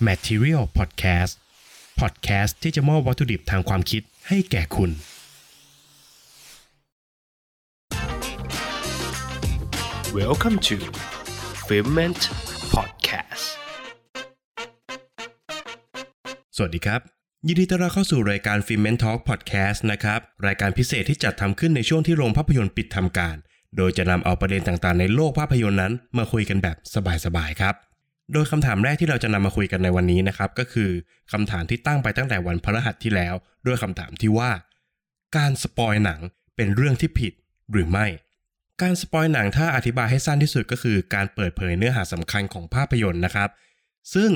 Material Podcast Podcast ที่จะมอบวัตถุดิบทางความคิดให้แก่คุณ Welcome to f i l m e n t Podcast สวัสดีครับ ยินดีต้อนรับเข้าสู่รายการ f i l m e n Talk Podcast นะครับ รายการพิเศษที่จัดทำขึ้นในช่วงที่โรงภาพยนตร์ปิดทำการโดยจะนำเอาประเด็นต่างๆ ในโลกภาพยนตร์นั้น มาคุยกันแบบสบายๆ ครับ โดยคำถามแรกที่เราจะนำมาคุยกันในวันนี้นะครับ ก็คือคำถามที่ตั้งไปตั้งแต่วันพฤหัสที่แล้ว ด้วยคำถามที่ว่า การสปอยหนังเป็นเรื่องที่ผิดหรือไม่ การสปอยหนังถ้าอธิบายให้สั้นที่สุดก็คือ การเปิดเผยเนื้อหาสำคัญของภาพยนตร์นะครับ ซึ่ง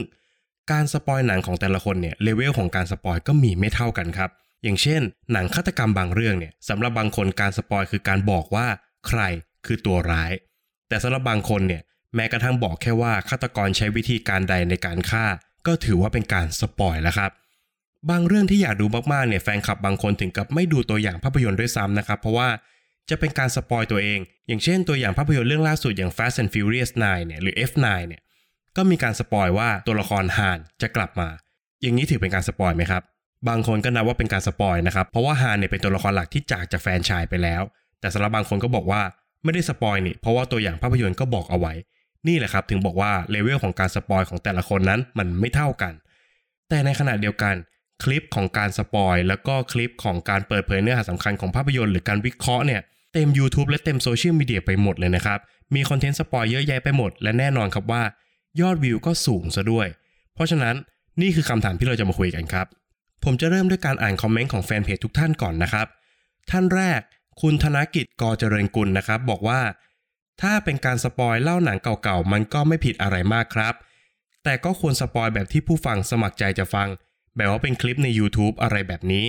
การสปอยหนังของแต่ละคนเนี่ยเลเวลของการสปอยก็มีไม่เท่ากันครับ อย่างเช่น หนังฆาตกรรมบางเรื่องเนี่ยสำหรับบางคนการสปอยคือการบอกว่า ใครคือตัวร้าย แต่สำหรับบางคนเนี่ย แม้กระทั่งบอกแค่ว่าฆาตกรใช้วิธีการใดในการฆ่า ก็ถือว่าเป็นการสปอยแล้วครับ บางเรื่องที่อยากดูมากๆเนี่ยแฟนคลับบางคนถึงกับไม่ดูตัวอย่างภาพยนตร์ด้วยซ้ำนะครับ เพราะว่าจะเป็นการสปอยตัวเอง อย่างเช่นตัวอย่างภาพยนตร์เรื่องล่าสุดอย่าง Fast and Furious 9เนี่ยหรือ F9 เนี่ยก็มีการสปอยว่าตัวละครฮานจะกลับมา อย่างนี้ถือเป็นการสปอยไหมครับ บางคนก็นับว่าเป็นการสปอยนะครับ เพราะว่าฮานเนี่ยเป็นตัวละครหลักที่จากจากแฟรนไชส์ไปแล้ว แต่สำหรับบางคนก็บอกว่าไม่ได้สปอยนี่ เพราะว่าตัวอย่างภาพยนตร์ก็บอกเอาไว้ นี่แหละครับถึงบอกว่าเลเวลของการสปอยของแต่ละคนนั้นมันไม่เท่ากัน แต่ในขณะเดียวกันคลิปของการสปอยแล้วก็คลิปของการเปิดเผยเนื้อหาสำคัญของภาพยนตร์หรือการวิเคราะห์เนี่ยเต็ม YouTube และเต็มโซเชียลมีเดียไปหมดเลยนะครับ มีคอนเทนต์สปอยเยอะแยะไปหมด และแน่นอนครับว่า ยอดวิวก็สูงซะด้วย เพราะฉะนั้นนี่คือคำถามที่เราจะมาคุยกันครับ ผมจะเริ่มด้วยการอ่านคอมเมนต์ของแฟนเพจทุกท่านก่อนนะครับ ท่านแรกคุณธนกิจกอเจริญกุลนะครับ บอกว่า ถ้าเป็นการสปอยเล่าหนังเก่าๆ มันก็ไม่ผิดอะไรมากครับ แต่ก็ควรสปอยแบบที่ผู้ฟังสมัครใจจะฟัง แบบว่าเป็นคลิปใน YouTube อะไรแบบนี้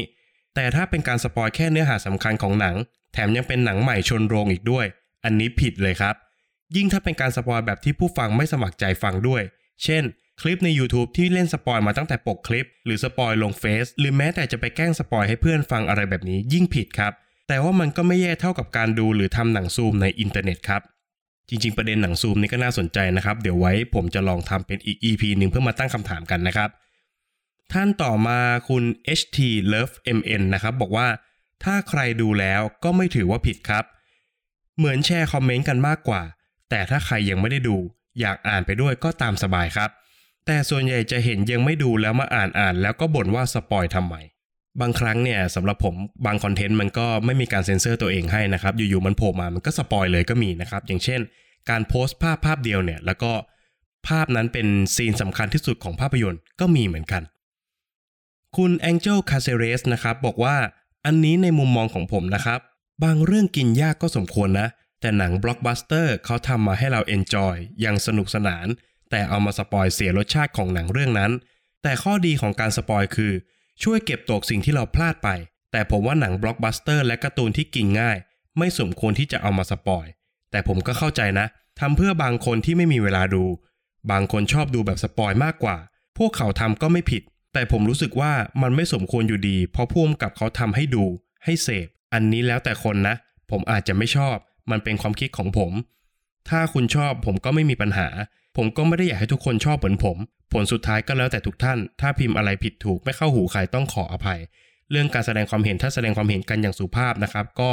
แต่ถ้าเป็นการสปอยแค่เนื้อหาสำคัญของหนัง แถมยังเป็นหนังใหม่ชนโรงอีกด้วย อันนี้ผิดเลยครับ ยิ่งถ้าเป็นการสปอยแบบที่ผู้ฟังไม่สมัครใจฟังด้วย เช่น คลิปใน YouTube ที่เล่นสปอยมาตั้งแต่ปกคลิป หรือสปอยลงเฟซหรือแม้แต่จะไปแกล้งสปอยให้เพื่อนฟังอะไรแบบนี้ยิ่งผิดครับ แต่ว่ามันก็ไม่แย่เท่ากับการดูหรือทำหนังซูมในอินเทอร์เน็ตครับ จริงๆ ประเด็นหนังซูมนี่ก็น่าสนใจนะครับ เดี๋ยวไว้ผมจะลองทำเป็นอีก EP หนึ่งเพื่อมาตั้งคำถามกันนะครับ ท่านต่อมาคุณ HT Love MN นะครับ บอกว่าถ้าใครดูแล้วก็ไม่ถือว่าผิดครับ เหมือนแชร์คอมเมนต์กันมากกว่า แต่ถ้าใครยังไม่ได้ดู อยากอ่านไปด้วยก็ตามสบายครับ แต่ส่วนใหญ่จะเห็นยังไม่ดูแล้วมาอ่านอ่านแล้วก็บ่นว่าสปอยทำไม บางครั้งเนี่ยสำหรับผมบางคอนเทนต์มันก็ไม่มีการเซ็นเซอร์ตัวเองให้นะครับ อยู่ๆมันโผล่มามันก็สปอยเลยก็มีนะครับ อย่างเช่น การโพสต์ภาพภาพเดียวเนี่ย แล้วก็ภาพนั้นเป็นซีนสำคัญที่สุดของภาพยนตร์ก็มีเหมือนกัน คุณ Angel c a c e r e s นะครับ บอกว่าอันนี้ในมุมมองของผมนะครับ บางเรื่องกินยากก็สมควรนะ แต่หนังบล็อกบัสเตอร์เขาทำมาให้เรา enjoy ยังสนุกสนาน แต่เอามาสปอยเสียรสชาติของหนังเรื่องนั้น แต่ข้อดีของการสปอยคือ ช่วยเก็บตกสิ่งที่เราพลาดไป แต่ผมว่าหนังบล็อกบัสเตอร์และการ์ตูนที่กินง่าย ไม่สมควรที่จะเอามาสปอย แต่ผมก็เข้าใจนะทำเพื่อบางคนที่ไม่มีเวลาดู บางคนชอบดูแบบสปอยมากกว่า พวกเขาทำก็ไม่ผิด แต่ผมรู้สึกว่ามันไม่สมควรอยู่ดี เพราะพ่วงกับเขาทำให้ดู ให้เสพ อันนี้แล้วแต่คนนะ ผมอาจจะไม่ชอบ มันเป็นความคิดของผม ถ้าคุณชอบผมก็ไม่มีปัญหา ผมก็ไม่ได้อยากให้ทุกคนชอบเหมือนผม ผลสุดท้ายก็แล้วแต่ทุกท่าน ถ้าพิมพ์อะไรผิดถูกไม่เข้าหูใครต้องขออภัย เรื่องการแสดงความเห็นถ้าแสดงความเห็นกันอย่างสุภาพนะครับ ก็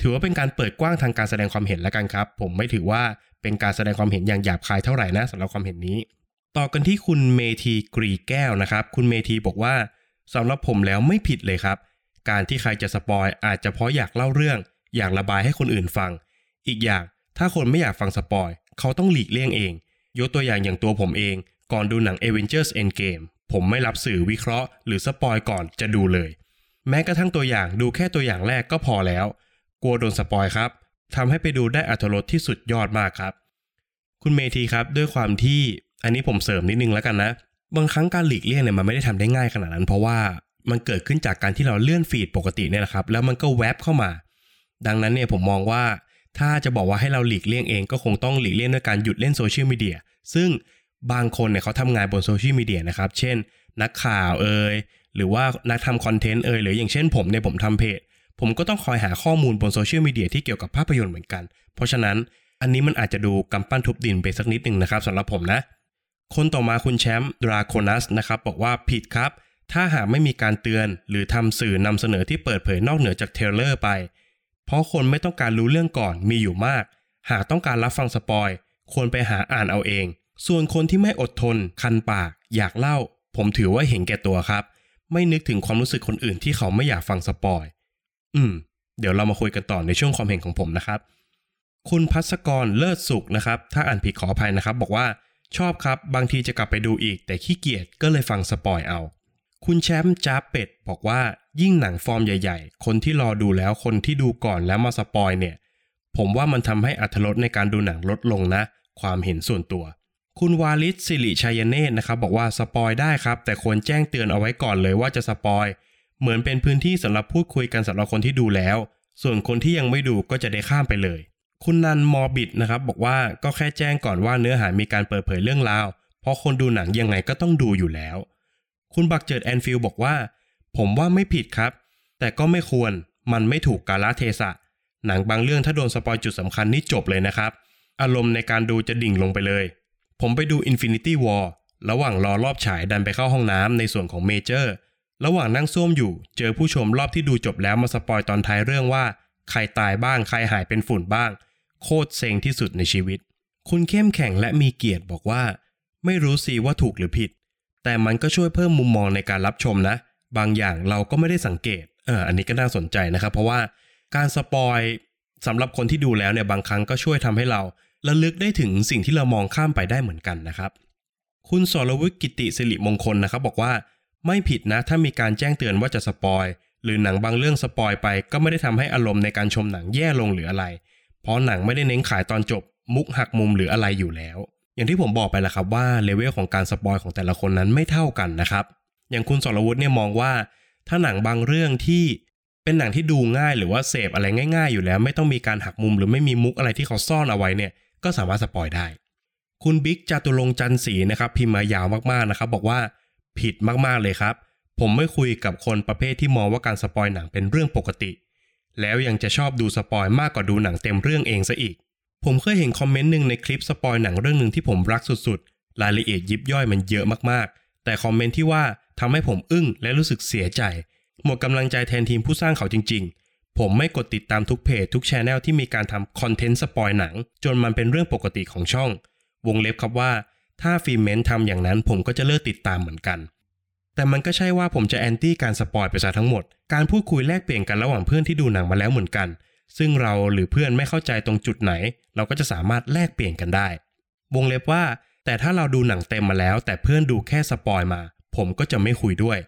ถือว่าเป็นการเปิดกว้างทางการแสดงความเห็นแล้วกันครับ ผมไม่ถือว่าเป็นการแสดงความเห็นอย่างหยาบคายเท่าไหร่นะสำหรับความเห็นนี้ ต่อกันที่คุณเมทีกรีแก้วนะครับ คุณเมทีบอกว่าสำหรับผมแล้วไม่ผิดเลยครับ การที่ใครจะสปอยอาจจะเพราะอยากเล่าเรื่อง อยากระบายให้คนอื่นฟัง อีกอย่างถ้าคนไม่อยากฟังสปอยเขาต้องหลีกเลี่ยงเอง ยกตัวอย่างอย่างตัวผมเอง ก่อนดูหนัง Avengers Endgame ผมไม่รับสื่อวิเคราะห์ หรือสปอยก่อนจะดูเลย แม้กระทั่งตัวอย่างดูแค่ตัวอย่างแรกก็พอแล้ว กลัวโดนสปอยครับทำให้ไปดูได้อรรถรสที่สุดยอดมากครับ คุณเมทีครับด้วยความที่อันนี้ผมเสริมนิดนึงแล้วกันนะ บางครั้งการหลีกเลี่ยงเนี่ยมันไม่ได้ทำได้ง่ายขนาดนั้น เพราะว่ามันเกิดขึ้นจากการที่เราเลื่อนฟีดปกติเนี่ยแหละครับ แล้วมันก็แวบเข้ามา ดังนั้นเนี่ยผมมองว่า ถ้าจะบอกว่าให้เราหลีกเลี่ยงเองก็คงต้องหลีกเลี่ยงด้วยการหยุดเล่นโซเชียลมีเดียซึ่งบางคนเนี่ยเขาทำงานบนโซเชียลมีเดียนะครับ เช่น นักข่าวเอยหรือว่านักทำคอนเทนต์เอยหรืออย่างเช่นผมเนี่ยผมทำเพจ ผมก็ต้องคอยหาข้อมูลบนโซเชียลมีเดียที่เกี่ยวกับภาพยนตร์เหมือนกัน เพราะฉะนั้นอันนี้มันอาจจะดูกำปั้นทุบดินไปสักนิดหนึ่งนะครับสำหรับผมนะ คนต่อมาคุณแชมป์ดราโคนัสนะครับบอกว่าผิดครับ ถ้าหากไม่มีการเตือน หรือทำสื่อนำเสนอที่เปิดเผยนอกเหนือจาก trailer ไป เพราะคนไม่ต้องการรู้เรื่องก่อนมีอยู่มาก หากต้องการรับฟังสปอยควรไปหาอ่านเอาเอง ส่วนคนที่ไม่อดทน คันปาก อยากเล่า ผมถือว่าเห็นแก่ตัวครับ ไม่นึกถึงความรู้สึกคนอื่นที่เขาไม่อยากฟังสปอยอืม เดี๋ยวเรามาคุยกันต่อในช่วงความเห็นของผมนะครับ คุณพัศกรเลิศสุขนะครับ ถ้าอ่านผิดขออภัยนะครับ บอกว่าชอบครับ บางทีจะกลับไปดูอีก แต่ขี้เกียจก็เลยฟังสปอยเอา คุณแชมป์จ้าเป็ดบอกว่ายิ่งหนังฟอร์มใหญ่ ๆ คนที่รอดูแล้วคนที่ดูก่อนแล้วมาสปอยเนี่ย ผมว่ามันทำให้อรรถรสในการดูหนังลดลงนะ ความเห็นส่วนตัว คุณวาลิศสิริชัยเนตรนะครับบอกว่าสปอยได้ครับ แต่ควรแจ้งเตือนเอาไว้ก่อนเลยว่าจะสปอยเหมือนเป็นพื้นที่สำหรับพูดคุยกันสำหรับคนที่ดูแล้ว ส่วนคนที่ยังไม่ดูก็จะได้ข้ามไปเลย คุณนันมอบิดนะครับบอกว่าก็แค่แจ้งก่อนว่าเนื้อหามีการเปิดเผยเรื่องราว เพราะคนดูหนังยังไงก็ต้องดูอยู่แล้ว คุณบักเจิดแอนฟิลบอกว่า ผมว่าไม่ผิดครับ แต่ก็ไม่ควรมันไม่ถูกกาลเทศะ หนังบางเรื่องถ้าโดนสปอยจุดสำคัญนี่จบเลยนะครับ อารมณ์ในการดูจะดิ่งลงไปเลย ผมไปดู Infinity War ระหว่างรอรอบฉายดันไปเข้าห้องน้ำในส่วนของเมเจอร์ ระหว่างนั่งส้วมอยู่ เจอผู้ชมรอบที่ดูจบแล้วมาสปอยตอนท้ายเรื่องว่า ใครตายบ้างใครหายเป็นฝุ่นบ้าง โคตรเซ็งที่สุดในชีวิต คุณเข้มแข็งและมีเกียรติบอกว่า ไม่รู้สิว่าถูกหรือผิด แต่มันก็ช่วยเพิ่มมุมมองในการรับชมนะ บางอย่างเราก็ไม่ได้สังเกตเอออันนี้ก็น่าสนใจนะครับ เพราะว่าการสปอยสำหรับคนที่ดูแล้วเนี่ยบางครั้งก็ช่วยทำให้เราระลึกได้ถึงสิ่งที่เรามองข้ามไปได้เหมือนกันนะครับ คุณสรวิทย์กิติสิริมงคลนะครับ บอกว่าไม่ผิดนะถ้ามีการแจ้งเตือนว่าจะสปอยหรือหนังบางเรื่องสปอยไปก็ไม่ได้ทำให้อารมณ์ในการชมหนังแย่ลงหรืออะไร เพราะหนังไม่ได้เน้นขายตอนจบ มุกหักมุมหรืออะไรอยู่แล้ว อย่างที่ผมบอกไปแล้วครับว่าเลเวลของการสปอยของแต่ละคนนั้นไม่เท่ากันนะครับ อย่างคุณสรวุฒิเนี่ยมองว่า ถ้าหนังบางเรื่องที่เป็นหนังที่ดูง่ายหรือว่าเสพอะไรง่าย ๆ อยู่แล้ว ไม่ต้องมีการหักมุมหรือไม่มีมุกอะไรที่เขาซ่อนเอาไว้เนี่ยก็สามารถสปอยได้ คุณบิ๊กจตุรงจันศรีนะครับพิมพ์มายาวมากๆนะครับ บอกว่าผิดมากๆเลยครับ ผมไม่คุยกับคนประเภทที่มองว่าการสปอยหนังเป็นเรื่องปกติ แล้วยังจะชอบดูสปอยมากกว่าดูหนังเต็มเรื่องเองซะอีก ผมเคยเห็นคอมเมนต์หนึ่งในคลิปสปอยหนังเรื่องหนึ่งที่ผมรักสุดๆ รายละเอียดยิบย่อยมันเยอะมากๆ แต่คอมเมนต์ที่ว่าทำให้ผมอึ้งและรู้สึกเสียใจ หมดกำลังใจแทนทีมผู้สร้างเขาจริง ๆ ผมไม่กดติดตามทุกเพจทุกช anel ที่มีการทำคอนเทนต์สปอยหนัง จนมันเป็นเรื่องปกติของช่อง วงเล็บครับว่า ถ้าฟิล์มเมนทำอย่างนั้นผมก็จะเลิกติดตามเหมือนกัน แต่มันก็ใช่ว่าผมจะ anti การสปอยไปซะทั้งหมด การพูดคุยแลกเปลี่ยนกันระหว่างเพื่อนที่ดูหนังมาแล้วเหมือนกัน ซึ่งเราหรือเพื่อนไม่เข้าใจตรงจุดไหน เราก็จะสามารถแลกเปลี่ยนกันได้ วงเล็บว่า แต่ถ้าเราดูหนังเต็มมาแล้ว แต่เพื่อนดูแค่สปอยมา ผมก็จะไม่คุยด้วย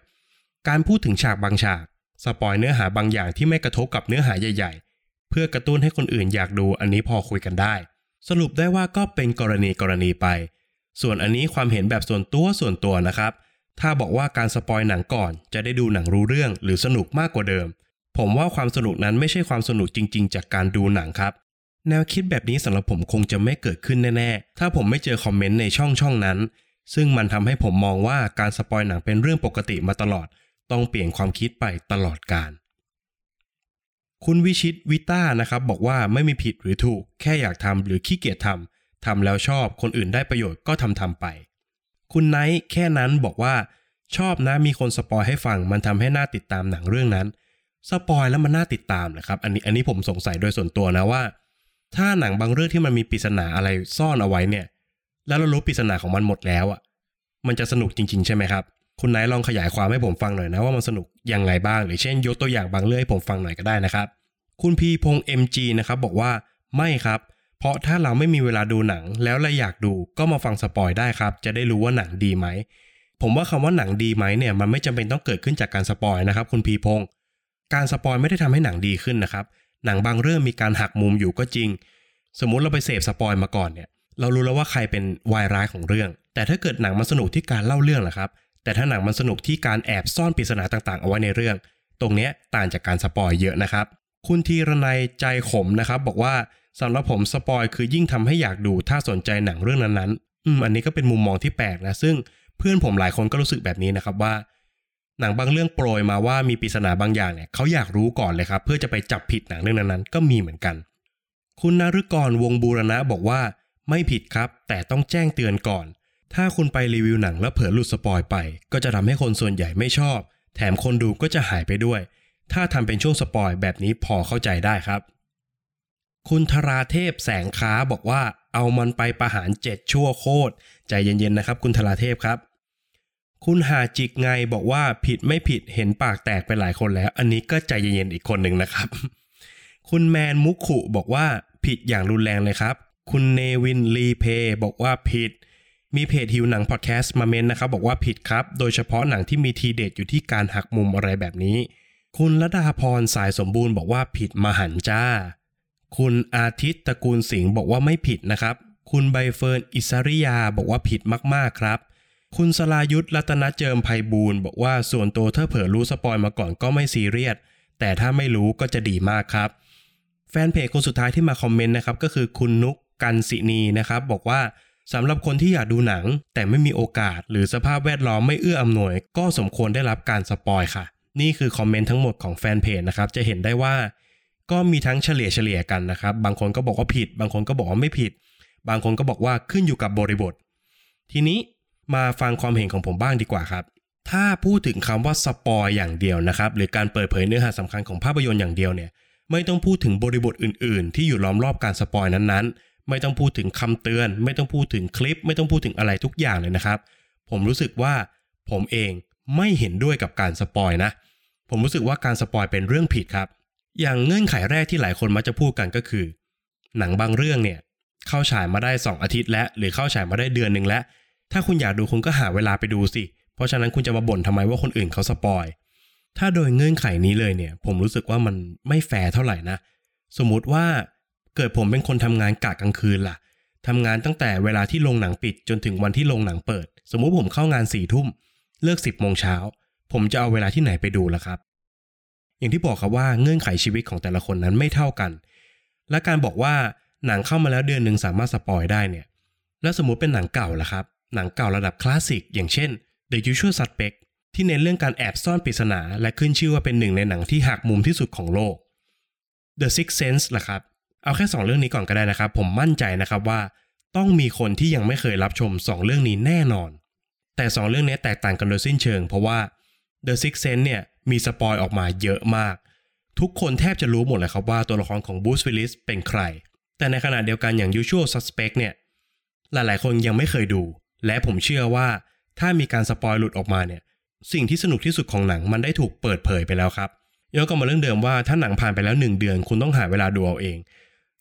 การพูดถึงฉากบางฉากสปอยเนื้อหาบางอย่างที่ไม่กระทบกับเนื้อหาใหญ่ ๆ เพื่อกระตุ้นให้คนอื่นอยากดูอันนี้พอคุยกันได้ สรุปได้ว่าก็เป็นกรณีกรณีไป ส่วนอันนี้ความเห็นแบบส่วนตัวส่วนตัวนะครับ ถ้าบอกว่าการสปอยหนังก่อนจะได้ดูหนังรู้เรื่องหรือสนุกมากกว่าเดิม ผมว่าความสนุกนั้นไม่ใช่ความสนุกจริง ๆ จากการดูหนังครับ แนวคิดแบบนี้สำหรับผมคงจะไม่เกิดขึ้นแน่ๆ ถ้าผมไม่เจอคอมเมนต์ในช่องช่องนั้น ซึ่งมันทำให้ผมมองว่าการสปอยหนังเป็นเรื่องปกติมาตลอด ต้องเปลี่ยนความคิดไปตลอดกาลคุณวิชิตวิต้านะครับบอกว่าไม่มีผิดหรือถูก แค่อยากทำหรือขี้เกียจทำทำแล้วชอบคนอื่นได้ประโยชน์ก็ทำทำไป คุณไนท์แค่นั้นบอกว่า ชอบนะมีคนสปอยให้ฟังมันทำให้น่าติดตามหนังเรื่องนั้น สปอยแล้วมันน่าติดตามนะครับ อันนี้อันนี้ผมสงสัยโดยส่วนตัวนะว่า ถ้าหนังบางเรื่องที่มันมีปริศนาอะไรซ่อนเอาไว้เนี่ย แล้วเรารู้ปริศนาของมันหมดแล้วอะ มันจะสนุกจริง ๆ ใช่ไหมครับ คุณไนท์ลองขยายความให้ผมฟังหน่อยนะว่ามันสนุกยังไงบ้างหรือเช่นยกตัวอย่างบางเรื่องให้ผมฟังหน่อยก็ได้นะครับ คุณพีพงษ์ MG นะครับบอกว่าไม่ครับ เพราะถ้าเราไม่มีเวลาดูหนังแล้วเราอยากดูก็มาฟังสปอยได้ครับ จะได้รู้ว่าหนังดีไหมผมว่าคำว่าหนังดีไหมเนี่ยมันไม่จำเป็นต้องเกิดขึ้นจากการสปอยนะครับ คุณพีพงษ์ การสปอยไม่ได้ทำให้หนังดีขึ้นนะครับ หนังบางเรื่องมีการหักมุมอยู่ก็จริง สมมุติเราไปเสพสปอยมาก่อนเนี่ย เรารู้แล้วว่าใครเป็นวายร้ายของเรื่อง แต่ถ้าเกิดหนังมันสนุกที่การเล่าเรื่องล่ะครับ แต่ถ้าหนังมันสนุกที่การแอบซ่อนปริศนาต่างๆ เอาไว้ในเรื่อง ตรงเนี้ยต่างจากการสปอยเยอะนะครับ คุณทีรนัยใจขมนะครับ บอกว่าสำหรับผมสปอยคือยิ่งทำให้อยากดูถ้าสนใจหนังเรื่องนั้นๆ อืม อันนี้ก็เป็นมุมมองที่แปลกนะ ซึ่งเพื่อนผมหลายคนก็รู้สึกแบบนี้นะครับว่า หนังบางเรื่องโปรยมาว่ามีปริศนาบางอย่างเนี่ยเขาอยากรู้ก่อนเลยครับ เพื่อจะไปจับผิดหนังเรื่องนั้นๆ ก็มีเหมือนกัน คุณนฤกรวงบูรณะบอกว่า ไม่ผิดครับ แต่ต้องแจ้งเตือนก่อน ถ้าคุณไปรีวิวหนังแล้วเผลอหลุดสปอยไป ก็จะทำให้คนส่วนใหญ่ไม่ชอบ แถมคนดูก็จะหายไปด้วย ถ้าทำเป็นช่วงสปอยแบบนี้พอเข้าใจได้ครับ คุณธราเทพแสงค้าบอกว่าเอามันไปประหารเจ็ดชั่วโคตรใจเย็นๆนะครับ คุณธราเทพครับ คุณหาจิกไงบอกว่าผิดไม่ผิดเห็นปากแตกไปหลายคนแล้ว อันนี้ก็ใจเย็นๆอีกคนหนึ่งนะครับ คุณแมนมุขุบอกว่าผิดอย่างรุนแรงเลยครับ คุณเนวินลีเพย์บอกว่าผิด มีเพจหิวหนังพอดแคสต์มาเมนนะครับ บอกว่าผิดครับ โดยเฉพาะหนังที่มีทีเด็ดอยู่ที่การหักมุมอะไรแบบนี้ คุณระดาพรสายสมบูรณ์บอกว่าผิดมหันจ้า คุณอาทิตย์ตระกูลสิงห์บอกว่าไม่ผิดนะครับ คุณใบเฟิร์นอิสริยาบอกว่าผิดมากๆครับ คุณสลายุทธรัตนเจิมไพบูลบอกว่าส่วนตัวถ้าเผลอรู้สปอยมาก่อนก็ไม่ซีเรียส แต่ถ้าไม่รู้ก็จะดีมากครับ แฟนเพจคนสุดท้ายที่มาคอมเมนต์นะครับก็คือคุณนุกกันสินีนะครับบอกว่าสำหรับคนที่อยากดูหนัง แต่ไม่มีโอกาส หรือสภาพแวดล้อมไม่เอื้ออำนวย ก็สมควรได้รับการสปอยค่ะ นี่คือคอมเมนต์ทั้งหมดของแฟนเพจนะครับจะเห็นได้ว่า ก็มีทั้งเฉลี่ยเฉลี่ยกันนะครับบางคนก็บอกว่าผิด บางคนก็บอกว่าไม่ผิด บางคนก็บอกว่าขึ้นอยู่กับบริบท ทีนี้ มาฟังความเห็นของผมบ้างดีกว่าครับ ถ้าพูดถึงคำว่าสปอยอย่างเดียวนะครับ หรือการเปิดเผยเนื้อหาสำคัญของภาพยนตร์อย่างเดียวเนี่ยไม่ต้องพูดถึงบริบทอื่น ๆ ที่อยู่ล้อมรอบการสปอยนั้นๆ ไม่ต้องพูดถึงคำเตือน ไม่ต้องพูดถึงคลิป ไม่ต้องพูดถึงอะไรทุกอย่างเลยนะครับ ผมรู้สึกว่าผมเองไม่เห็นด้วยกับการสปอยนะ ผมรู้สึกว่าการสปอยเป็นเรื่องผิดครับ อย่างเงื่อนไขแรกที่หลายคนมักจะพูดกันก็คือ หนังบางเรื่องเนี่ยเข้าฉายมาได้ 2 อาทิตย์แล้วหรือเข้าฉายมาได้เดือนหนึ่งแล้ว ถ้าคุณอยากดูคุณก็หาเวลาไปดูสิ เพราะฉะนั้นคุณจะมาบ่นทำไมว่าคนอื่นเขาสปอย ถ้าโดยเงื่อนไขนี้เลยเนี่ย ผมรู้สึกว่ามันไม่แฟร์เท่าไหร่นะ สมมุติว่าเกิดผมเป็นคนทำงานกะกลางคืนล่ะทำงานตั้งแต่เวลาที่โรงหนังปิดจนถึงวันที่โรงหนังเปิด สมมุติผมเข้างานสี่ทุ่มเลิกสิบโมงเช้า ผมจะเอาเวลาที่ไหนไปดูล่ะครับ อย่างที่บอกครับว่าเงื่อนไขชีวิตของแต่ละคนนั้นไม่เท่ากัน และการบอกว่าหนังเข้ามาแล้วเดือนหนึ่งสามารถสปอยได้เนี่ย แล้วสมมุติเป็นหนังเก่าล่ะครับ หนังเก่าระดับคลาสสิกอย่างเช่น The Usual Suspect ที่เน้นเรื่องการแอบซ่อนปริศนา และขึ้นชื่อว่าเป็นหนึ่งในหนังที่หักมุมที่สุดของโลก The Sixth Sense ล่ะครับ เอาแค่ 2 เรื่องนี้ก่อนก็ได้นะครับ ผมมั่นใจนะครับว่า ต้องมีคนที่ยังไม่เคยรับชม 2 เรื่องนี้แน่นอน แต่ 2 เรื่องนี้แตกต่างกันโดยสิ้นเชิง เพราะว่า The Sixth Sense เนี่ยมีสปอยออกมาเยอะมาก ทุกคนแทบจะรู้หมดเลยครับว่าตัวละครของบรูซ วิลลิสเป็นใคร แต่ในขณะเดียวกันอย่าง Usual Suspect เนี่ยหลายๆ คนยังไม่เคยดู และผมเชื่อว่าถ้ามีการสปอยหลุดออกมาเนี่ย สิ่งที่สนุกที่สุดของหนังมันได้ถูกเปิดเผยไปแล้วครับย้อนกลับมาเรื่องเดิมว่าถ้าหนังผ่านไปแล้ว 1 เดือน คุณต้องหาเวลาดูเอาเอง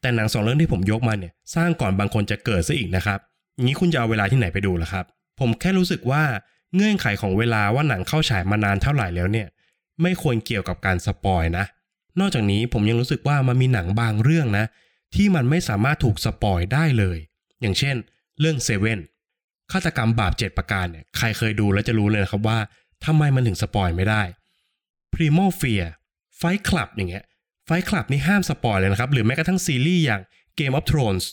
แต่หนังสองเรื่องที่ผมยกมาเนี่ยสร้างก่อนบางคนจะเกิดซะอีกนะครับอย่างนี้คุณจะเอาเวลาที่ไหนไปดูล่ะครับ ผมแค่รู้สึกว่าเงื่อนไขของเวลาว่าหนังเข้าฉายมานานเท่าไหร่แล้วเนี่ย ไม่ควรเกี่ยวกับการสปอยนะ นอกจากนี้ผมยังรู้สึกว่ามันมีหนังบางเรื่องนะ ที่มันไม่สามารถถูกสปอยได้เลย อย่างเช่น เรื่องเซเว่น ฆาตกรรมบาปเจ็ดประการเนี่ย ใครเคยดูแล้วจะรู้เลยนะครับว่าทำไมมันถึงสปอยไม่ได้ Primal Fear Fight Club อย่างเงี้ย Fight Club นี่ห้ามสปอยเลยนะครับ หรือแม้กระทั่งซีรีส์อย่าง Game of Thrones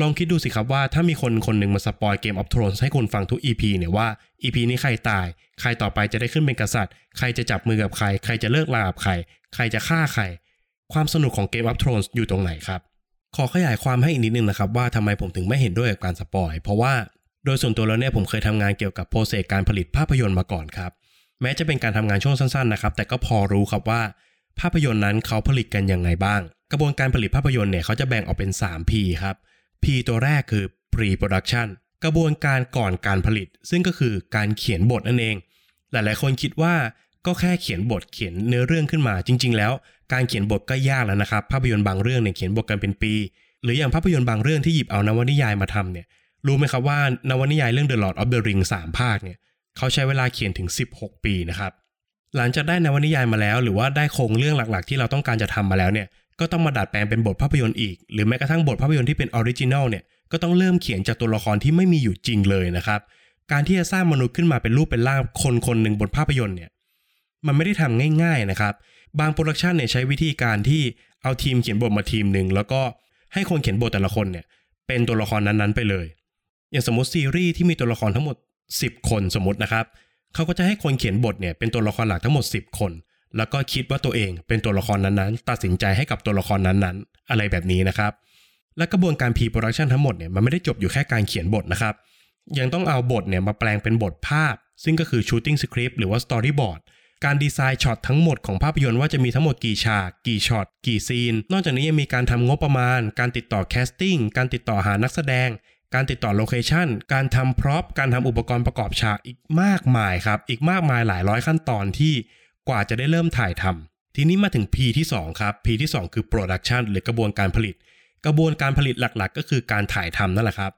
ลองคิดดูสิครับว่าถ้ามีคนคนหนึ่งมาสปอย Game of Thrones ให้คุณฟังทุก EP เนี่ยว่า EP นี้ใครตาย ใครต่อไปจะได้ขึ้นเป็นกษัตริย์ ใครจะจับมือกับใคร ใครจะเลิกลากับใคร ใครจะฆ่าใคร ความสนุกของ Game of Thrones อยู่ตรงไหนครับ ขอขยายความให้อีกนิดนึงนะครับว่าทำไมผมถึงไม่เห็นด้วยกับการสปอยเพราะว่า โดยส่วนตัวแล้วเนี่ยผมเคยทำงานเกี่ยวกับโปรเซสการผลิตภาพยนตร์มาก่อนครับ แม้จะเป็นการทำงานช่วงสั้นๆนะครับ แต่ก็พอรู้ครับว่า ภาพยนตร์นั้นเขาผลิตกันยังไงบ้าง กระบวนการผลิตภาพยนตร์เนี่ยเขาจะแบ่งออกเป็น 3P ครับ P ตัวแรกคือ pre-production กระบวนการก่อนการผลิต ซึ่งก็คือการเขียนบทนั่นเอง หลายๆ คนคิดว่าก็แค่เขียนบทเขียนเนื้อเรื่องขึ้นมาจริง ๆ แล้ว การเขียนบทก็ยากแล้วนะครับ ภาพยนตร์บางเรื่องเนี่ยเขียนบทกันเป็นปี หรืออย่างภาพยนตร์บางเรื่องที่หยิบเอานวนิยายมาทำเนี่ย รู้ไหมครับว่านวนิยายเรื่อง The Lord of the Ring 3 ภาคเนี่ยเขาใช้เวลาเขียนถึง 16 ปีนะครับ หลังจากได้นวนิยายมาแล้ว หรือว่าได้โครงเรื่องหลักๆ ที่เราต้องการจะทำมาแล้วเนี่ยก็ต้องมาดัดแปลงเป็นบทภาพยนตร์อีก หรือแม้กระทั่งบทภาพยนตร์ที่เป็น original เนี่ยก็ต้องเริ่มเขียนจากตัวละครที่ไม่มีอยู่จริงเลยนะครับ การที่จะสร้างมนุษย์ขึ้นมาเป็นรูปเป็นร่างคนคนหนึ่งบนภาพยนตร์เนี่ยมันไม่ได้ทำง่าย ๆนะครับ บาง production เนี่ยใช้วิธีการที่เอาทีมเขียนบทมาทีมหนึ่งแล้วก็ให้คนเขียนบทแต่ละคนเนี่ยเป็นตัวละครนั้นๆไปเลย อย่างสมมติซีรีส์ที่มีตัวละครทั้งหมด 10 คนสมมตินะครับเขาก็จะให้คนเขียนบทเนี่ยเป็นตัวละครหลักทั้งหมด 10 คน แล้วก็คิดว่าตัวเองเป็นตัวละครนั้นๆ ตัดสินใจให้กับตัวละครนั้นๆ อะไรแบบนี้นะครับ และกระบวนการ pre-production ทั้งหมดเนี่ยมันไม่ได้จบอยู่แค่การเขียนบทนะครับ ยังต้องเอาบทเนี่ยมาแปลงเป็นบทภาพ ซึ่งก็คือ shooting script หรือว่า storyboard การดีไซน์ช็อตทั้งหมดของภาพยนตร์ว่าจะมีทั้งหมดกี่ฉาก กี่ช็อต กี่ซีน นอกจากนี้ยังมีการทำงบประมาณ การติดต่อ casting การติดต่อหานักแสดง การติดต่อ location การทำ prop การทำอุปกรณ์ประกอบฉากอีกมากมายครับ อีกมากมายหลายร้อยขั้นตอนที่กว่าจะได้เริ่มถ่ายทำทีนี้มาถึง P ที่2ครับ P ที่ 2 คือ production หรือกระบวนการผลิต กระบวนการผลิตหลักๆ ก็คือการถ่ายทำนั่นแหละครับ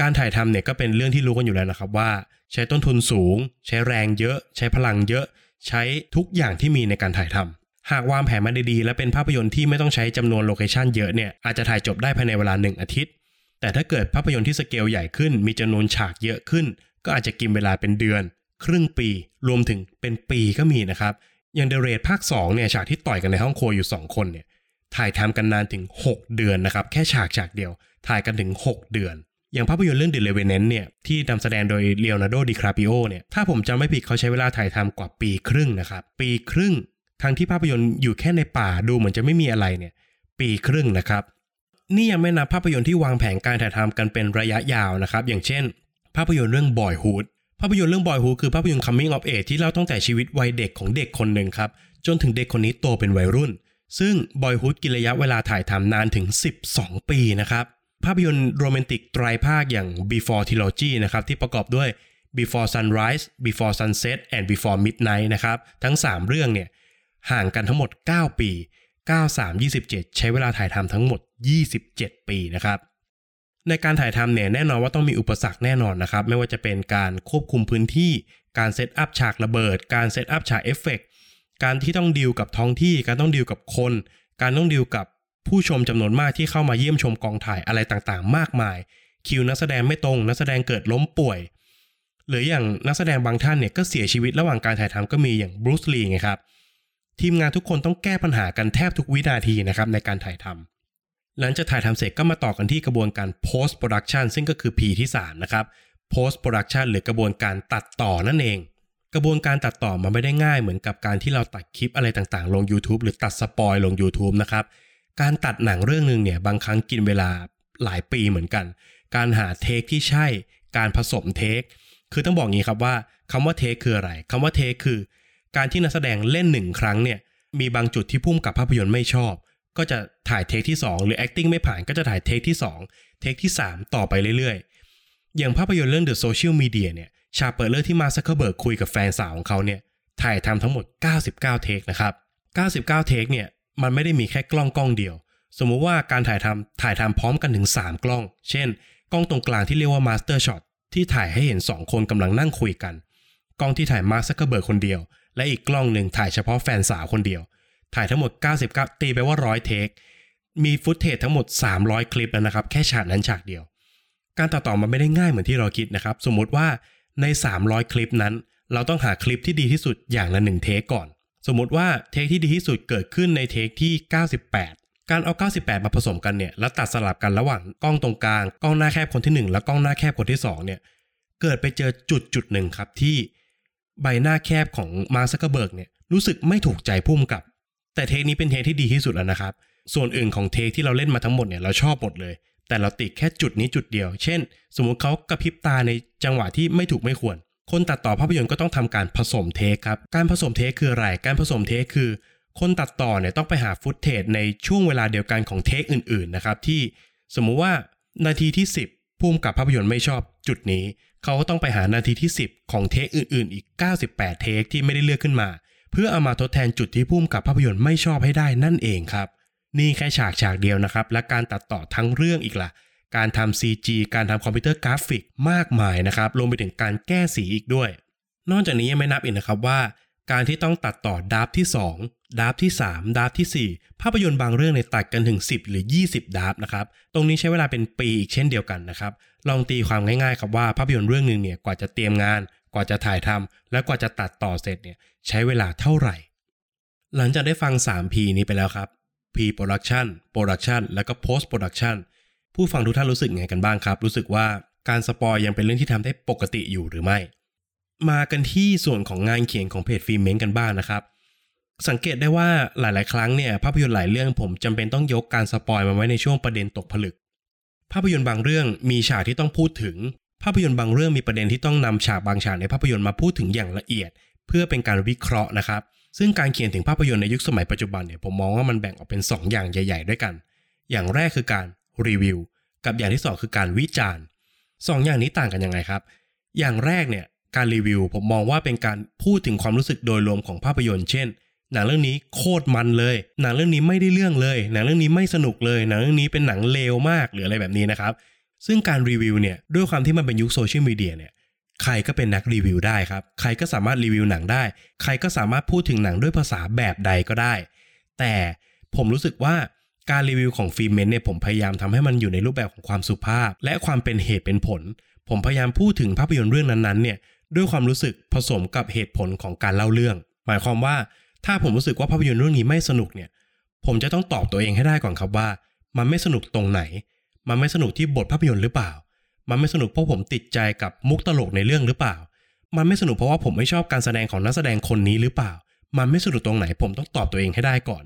การถ่ายทำเนี่ยก็เป็นเรื่องที่รู้กันอยู่แล้วนะครับว่า ใช้ต้นทุนสูง ใช้แรงเยอะ ใช้พลังเยอะ ใช้ทุกอย่างที่มีในการถ่ายทำหากวางแผนมาดีๆ และเป็นภาพยนตร์ที่ไม่ต้องใช้จำนวนโลเคชันเยอะเนี่ยอาจจะถ่ายจบได้ภายในเวลา 1 อาทิตย์ แต่ถ้าเกิดภาพยนตร์ที่สเกลใหญ่ขึ้น มีจำนวนฉากเยอะขึ้น ก็อาจจะกินเวลาเป็นเดือน ครึ่งปี รวมถึงเป็นปีก็มีนะครับ อย่างเดเรทภาค2เนี่ยฉากที่ต่อยกันในห้องครัวอยู่ 2 คนเนี่ยถ่ายทำกันนานถึง 6 เดือนนะครับ แค่ฉากฉากเดียว ถ่ายกันถึง 6 เดือน อย่างภาพยนตร์เรื่อง The Revenant เนี่ยที่นำแสดงโดยเลโอนาร์โดดิคาปิโอเนี่ยถ้าผมจำไม่ผิดเขาใช้เวลาถ่ายทำกว่าปีครึ่งนะครับปีครึ่งทั้งที่ภาพยนตร์อยู่แค่ในป่าดูเหมือนจะไม่มีอะไรเนี่ยปีครึ่งนะครับ นี่ยังไม่นับภาพยนตร์ที่วางแผนการถ่ายทำกันเป็นระยะยาวนะครับ อย่างเช่น ภาพยนตร์เรื่อง Boyhood ภาพยนตร์เรื่อง Boyhood คือภาพยนตร์ coming of age ที่เล่าตั้งแต่ชีวิตวัยเด็กของเด็กคนหนึ่งครับ จนถึงเด็กคนนี้โตเป็นวัยรุ่น ซึ่ง Boyhood กินระยะเวลาถ่ายทำนานถึง 12 ปีนะครับ ภาพยนตร์โรแมนติกไตรภาคอย่าง Before Trilogy นะครับที่ประกอบด้วย Before Sunrise Before Sunset and Before Midnight นะครับ ทั้ง 3 เรื่องเนี่ยห่างกันทั้งหมด 9 ปี 93 27 ใช้เวลาถ่ายทำทั้งหมด 27 ปีนะครับ ในการถ่ายทำเนี่ยแน่นอนว่าต้องมีอุปสรรคแน่นอนนะครับ ไม่ว่าจะเป็นการควบคุมพื้นที่ การ set up ฉากระเบิด การ set up ฉากเอฟเฟกการที่ต้องดีลกับท้องที่ การต้องดีลกับคน การต้องดีลกับผู้ชมจำนวนมากที่เข้ามาเยี่ยมชมกองถ่ายอะไรต่างๆ มากมาย คิวนักแสดงไม่ตรง นักแสดงเกิดล้มป่วย หรืออย่างนักแสดงบางท่านเนี่ยก็เสียชีวิตระหว่างการถ่ายทำก็มีอย่างบรูซลีไงครับ ทีมงานทุกคนต้องแก้ปัญหากันแทบทุกวินาทีนะครับในการถ่ายทำหลังจากถ่ายทำเสร็จก็มาต่อกันที่กระบวนการ post production ซึ่งก็คือ P ที่ 3 นะครับ post production หรือกระบวนการตัดต่อนั่นเอง กระบวนการตัดต่อมันไม่ได้ง่ายเหมือนกับการที่เราตัดคลิปอะไรต่างๆ ลง YouTube หรือตัดสปอยลง YouTube นะครับการตัดหนังเรื่องหนึ่งเนี่ยบางครั้งกินเวลาหลายปีเหมือนกัน การหาเทคที่ใช่ การผสมเทค คือต้องบอกงี้ครับว่าคำว่าเทคคืออะไรคำว่าเทคคือ การที่นักแสดงเล่นหนึ่งครั้งเนี่ยมีบางจุดที่พุ่มกับภาพยนตร์ไม่ชอบ ก็จะถ่ายเทคที่ 2 หรือ acting ไม่ผ่านก็จะถ่ายเทคที่ 2 เทคที่ 3 ต่อไปเรื่อยๆ อย่างภาพยนตร์เรื่อง The Social Media เนี่ยฉากเปิดเรื่องที่มาซักเคเบิร์กคุยกับแฟนสาวของเขาเนี่ยถ่ายทำทั้งหมด 99 เทคนะครับ 99 เทคเนี่ยมันไม่ได้มีแค่กล้องกล้องเดียว สมมุติว่าการถ่ายทำถ่ายทำพร้อมกันถึง 3 กล้อง เช่น กล้องตรงกลางที่เรียกว่า Master Shot ที่ถ่ายให้เห็น 2 คนกำลังนั่งคุยกัน กล้องที่ถ่ายมาซักเคเบิร์กคนเดียว และอีกกล้องหนึ่งถ่ายเฉพาะแฟนสาวคนเดียว ถ่ายทั้งหมด 99 ตีไปว่า100เทค มีฟุตเทจทั้งหมด 300 คลิปแล้วนะครับ แค่ฉากนั้นฉากเดียว การตัดต่อมันไม่ได้ง่ายเหมือนที่เราคิดนะครับ สมมติว่าใน 300 คลิปนั้น เราต้องหาคลิปที่ดีที่สุดอย่างละ1เทคก่อน สมมติว่าเทคที่ดีที่สุดเกิดขึ้นในเทคที่ 98 การเอา 98 มาผสมกันเนี่ยแล้วตัดสลับกันระหว่างกล้องตรงกลางกล้องหน้าแคบคนที่ 1 และกล้องหน้าแคบคนที่2เนี่ยเกิดไปเจอจุดจุดหนึ่งครับที่ ใบหน้าแคบของมาร์ก ซักเคอร์เบิร์กเนี่ยรู้สึกไม่ถูกใจผู้กำกับ แต่เทคนี้เป็นเทคที่ดีที่สุดแล้วนะครับ ส่วนอื่นของเทคที่เราเล่นมาทั้งหมดเนี่ยเราชอบหมดเลย แต่เราติดแค่จุดนี้จุดเดียว เช่น สมมุติเขากระพริบตาในจังหวะที่ไม่ถูกไม่ควร คนตัดต่อภาพยนตร์ก็ต้องทำการผสมเทคครับ การผสมเทคคืออะไร การผสมเทคคือ คนตัดต่อเนี่ยต้องไปหา footage ในช่วงเวลาเดียวกันของเทคอื่นๆนะครับที่สมมุติว่านาทีที่ 10ผู้กำกับภาพยนตร์ไม่ชอบจุดนี้ เขาก็ต้องไปหานาทีที่ 10 ของเทคอื่นๆ อีก 98 เทคที่ไม่ได้เลือกขึ้นมา เพื่อเอามาทดแทนจุดที่ผู้กำกับภาพยนตร์ไม่ชอบให้ได้นั่นเองครับ นี่แค่ฉากฉากเดียวนะครับ และการตัดต่อทั้งเรื่องอีกล่ะ การทำ CG การทำคอมพิวเตอร์กราฟิกมากมายนะครับรวมไปถึงการแก้สีอีกด้วย นอกจากนี้ยังไม่นับอีกนะครับว่า การที่ต้องตัดต่อ draft ที่ 2 draft ที่ 3 draft ที่ 4 ภาพยนตร์บางเรื่องเนี่ยตัดกันถึง 10 หรือ 20 draft นะครับ ตรงนี้ใช้เวลาเป็นปีอีกเช่นเดียวกันนะครับ ลองตีความง่ายๆครับว่าภาพยนตร์เรื่องหนึ่งเนี่ยกว่าจะเตรียมงาน กว่าจะถ่ายทำและกว่าจะตัดต่อเสร็จเนี่ยใช้เวลาเท่าไหร่ หลังจากได้ฟัง 3P นี้ไปแล้วครับ pre-production production แล้วก็ post production ผู้ฟังทุกท่านรู้สึกไงกันบ้างครับ รู้สึกว่าการสปอยยังเป็นเรื่องที่ทำได้ปกติอยู่หรือไม่ มากันที่ส่วนของงานเขียนของเพจฟิล์มเมนกันบ้างนะครับ สังเกตได้ว่าหลาย ๆ ครั้งเนี่ยภาพยนตร์หลายเรื่องผมจำเป็นต้องยกการสปอยมาไว้ในช่วงประเด็นตกผลึก ภาพยนตร์บางเรื่องมีฉากที่ต้องพูดถึง ภาพยนตร์บางเรื่องมีประเด็นที่ต้องนำฉากบางฉากในภาพยนตร์มาพูดถึงอย่างละเอียด เพื่อเป็นการวิเคราะห์นะครับ ซึ่งการเขียนถึงภาพยนตร์ในยุคสมัยปัจจุบันเนี่ยผมมองว่ามันแบ่งออกเป็น 2 อย่างใหญ่ ๆ ด้วยกัน อย่างแรกคือการรีวิวกับอย่างที่ 2 คือการวิจารณ์สองอย่างนี้ต่างกันยังไงครับ อย่างแรกเนี่ยการรีวิวผมมองว่าเป็นการพูดถึงความรู้สึกโดยรวมของภาพยนตร์ เช่น หนังเรื่องนี้โคตรมันเลย หนังเรื่องนี้ไม่ได้เรื่องเลย หนังเรื่องนี้ไม่สนุกเลย หนังเรื่องนี้เป็นหนังเลวมากหรืออะไรแบบนี้นะครับ ซึ่งการรีวิวเนี่ยด้วยความที่มันเป็นยุคโซเชียลมีเดียเนี่ยใครก็เป็นนักรีวิวได้ครับ ใครก็สามารถรีวิวหนังได้ ใครก็สามารถพูดถึงหนังด้วยภาษาแบบใดก็ได้ แต่ผมรู้สึกว่าการรีวิวของฟิล์มเมนเนี่ยผมพยายามทำให้มันอยู่ในรูปแบบของความสุภาพ และความเป็นเหตุเป็นผล ผมพยายามพูดถึงภาพยนตร์เรื่องนั้นๆเนี่ยด้วยความรู้สึกผสมกับเหตุผลของการเล่าเรื่อง หมายความว่า ถ้าผมรู้สึกว่าภาพยนตร์เรื่องนี้ไม่สนุกเนี่ย ผมจะต้องตอบตัวเองให้ได้ก่อนครับว่า มันไม่สนุกตรงไหน มันไม่สนุกที่บทภาพยนตร์หรือเปล่า มันไม่สนุกเพราะผมติดใจกับมุกตลกในเรื่องหรือเปล่า มันไม่สนุกเพราะว่าผมไม่ชอบการแสดงของนักแสดงคนนี้หรือเปล่า มันไม่สนุกตรงไหน ผมต้องตอบตัวเองให้ได้ก่อน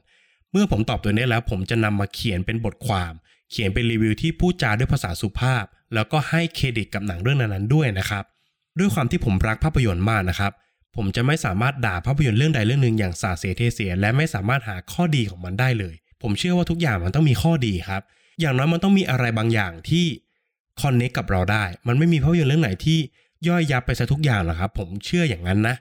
เมื่อผมตอบตัวนี้แล้ว ผมจะนำมาเขียนเป็นบทความ เขียนเป็นรีวิวที่พูดจาด้วยภาษาสุภาพ แล้วก็ให้เครดิตกับหนังเรื่องนั้นๆด้วยนะครับ ด้วยความที่ผมรักภาพยนตร์มากนะครับ ผมจะไม่สามารถด่าภาพยนตร์เรื่องใดเรื่องหนึ่งอย่างสาเสียเทเสีย และไม่สามารถหาข้อดีของมันได้เลย ผมเชื่อว่าทุกอย่างมันต้องมีข้อดีครับ อย่างน้อยมันต้องมีอะไรบางอย่างที่คอนเนคกับเราได้ มันไม่มีภาพยนตร์เรื่องไหนที่ย่อยยับไปซะทุกอย่างหรอกครับ ผมเชื่ออย่างนั้นนะ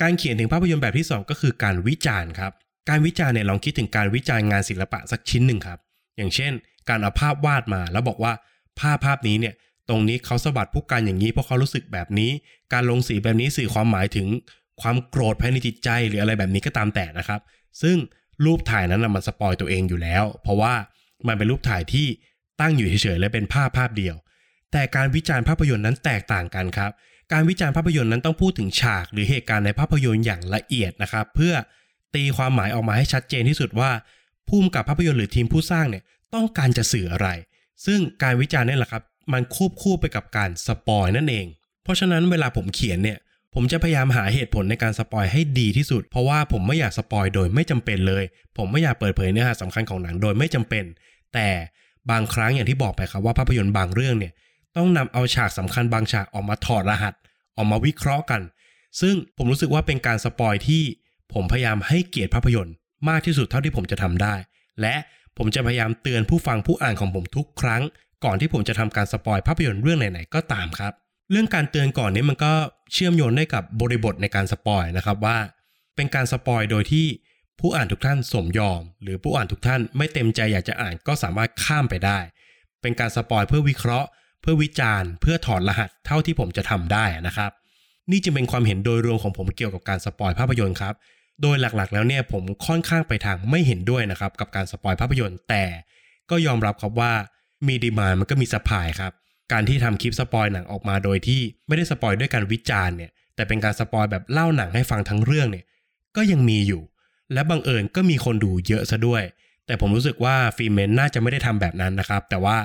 การเขียนถึงภาพยนตร์แบบที่ 2 ก็คือการวิจารณ์ครับ การวิจารณ์เนี่ยลองคิดถึงการวิจารณ์งานศิลปะสักชิ้นหนึ่งครับ อย่างเช่น การเอาภาพวาดมาแล้วบอกว่าภาพภาพนี้เนี่ย รงนี้เขาสะบัดผู้การอย่างนี้เพราะเขารู้สึกแบบนี้ การลงสีแบบนี้สื่อความหมายถึงความโกรธภายในจิตใจหรืออะไรแบบนี้ก็ตามแต่นะครับ ซึ่งรูปถ่ายนั้นมันสปอยตัวเองอยู่แล้ว เพราะว่ามันเป็นรูปถ่ายที่ตั้งอยู่เฉยๆและเป็นภาพภาพเดียว แต่การวิจารณ์ภาพยนตร์นั้นแตกต่างกันครับ การวิจารณ์ภาพยนตร์นั้นต้องพูดถึงฉากหรือเหตุการณ์ในภาพยนตร์อย่างละเอียดนะครับ เพื่อตีความหมายออกมาให้ชัดเจนที่สุดว่าผู้กำกับภาพยนตร์หรือทีมผู้สร้างเนี่ยต้องการจะสื่ออะไร ซึ่งการวิจารณ์นี่แหละครับ มันควบคู่ไปกับการสปอยนั่นเอง เพราะฉะนั้นเวลาผมเขียนเนี่ย ผมจะพยายามหาเหตุผลในการสปอยให้ดีที่สุด เพราะว่าผมไม่อยากสปอยโดยไม่จำเป็นเลย ผมไม่อยากเปิดเผยเนื้อหาสำคัญของหนังโดยไม่จำเป็น แต่บางครั้งอย่างที่บอกไปครับว่าภาพยนตร์บางเรื่องเนี่ยต้องนำเอาฉากสำคัญบางฉากออกมาถอดรหัส ออกมาวิเคราะห์กัน ซึ่งผมรู้สึกว่าเป็นการสปอยที่ผมพยายามให้เกียรติภาพยนตร์มากที่สุดเท่าที่ผมจะทำได้ และผมจะพยายามเตือนผู้ฟังผู้อ่านของผมทุกครั้ง ก่อนที่ผมจะทำการสปอยภาพยนตร์เรื่องไหนๆก็ตามครับ เรื่องการเตือนก่อนนี้มันก็เชื่อมโยงได้กับบริบทในการสปอยนะครับว่า เป็นการสปอยโดยที่ผู้อ่านทุกท่านสมยอม หรือผู้อ่านทุกท่านไม่เต็มใจอยากจะอ่านก็สามารถข้ามไปได้ เป็นการสปอยเพื่อวิเคราะห์ เพื่อวิจารณ์ เพื่อถอดรหัสเท่าที่ผมจะทำได้นะครับ นี่จึงเป็นความเห็นโดยรวมของผมเกี่ยวกับการสปอยภาพยนตร์ครับโดยหลักๆ แล้วเนี่ยผมค่อนข้างไปทางไม่เห็นด้วยนะครับกับการสปอยภาพยนตร์แต่ก็ยอมรับครับว่า มี demand มันก็มี supply ครับ การที่ทำคลิปสปอยหนังออกมาโดยที่ไม่ได้สปอยด้วยการวิจารณ์เนี่ย แต่เป็นการสปอยแบบเล่าหนังให้ฟังทั้งเรื่องเนี่ย ก็ยังมีอยู่ และบังเอิญก็มีคนดูเยอะซะด้วย แต่ผมรู้สึกว่าฟิเมนน่าจะไม่ได้ทำแบบนั้นนะครับ แต่ว่า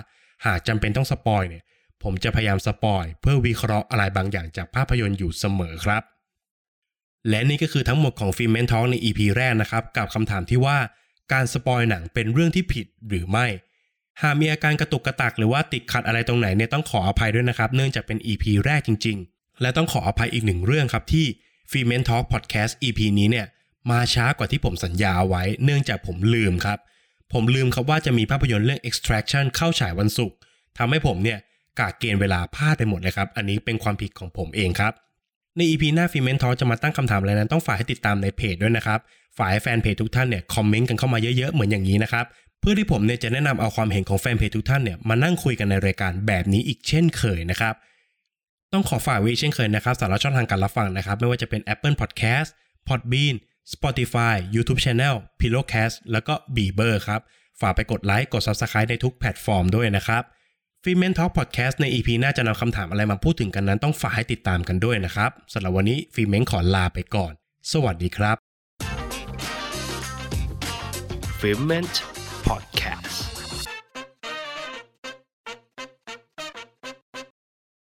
หากจำเป็นต้องสปอยเนี่ย ผมจะพยายามสปอยเพื่อวิเคราะห์อะไรบางอย่างจากภาพยนตร์อยู่เสมอครับ และนี่ก็คือทั้งหมดของฟิเมนท a l ใน EP แรกนะครับ กับคำถามที่ว่าการสปอยหนังเป็นเรื่องที่ผิดหรือไม่ หากมีอาการกระตุกกระตักหรือว่าติดขัดอะไรตรงไหนเนี่ยต้องขออภัยด้วยนะครับ เนื่องจากเป็น EP แรกจริง ๆ และต้องขออภัยอีกหนึ่งเรื่องครับที่ ฟิเมน Talk Podcast EP นี้เนี่ยมาช้ากว่าที่ผมสัญญาเอาไว้ เนื่องจากผมลืมครับ ผมลืมครับว่าจะมีภาพยนตร์เรื่อง Extraction เข้าฉายวันศุกร์ทำให้ผมเนี่ยกาเกณฑ์เวลาพลาดไปหมดเลยครับ อันนี้เป็นความผิดของผมเองครับ ใน EP หน้าฟิเมนทอจะมาตั้งคำถามอะไรนั้นต้องฝากให้ติดตามในเพจด้วยนะครับฝากให้แฟนเพจทุกท่านเนี่ยคอมเมนต์กันเข้ามาเยอะๆ เหมือนอย่างนี้นะครับ เพื่อที่ผมเนี่ยจะแนะนำเอาความเห็นของแฟนเพจทุกท่านเนี่ยมานั่งคุยกันในรายการแบบนี้อีกเช่นเคยนะครับ ต้องขอฝากไว้เช่นเคยนะครับสำหรับช่องทางการรับฟังนะครับ ไม่ว่าจะเป็น Apple Podcast Podbean Spotify YouTube Channel Pillowcast แล้วก็ b ีเบอร์ครับฝากไปกดไลค์กด Subscribe ในทุกแพลตฟอร์มด้วยนะครับฟิเมนท็อกพอดแคสต์ใน EP หน้าจะนำคำถามอะไรมาพูดถึงกันนั้นต้องฝากให้ติดตามกันด้วยนะครับสำหรับวันนี้ฟิเมนขอลาไปก่อน สวัสดีครับ f i m e n t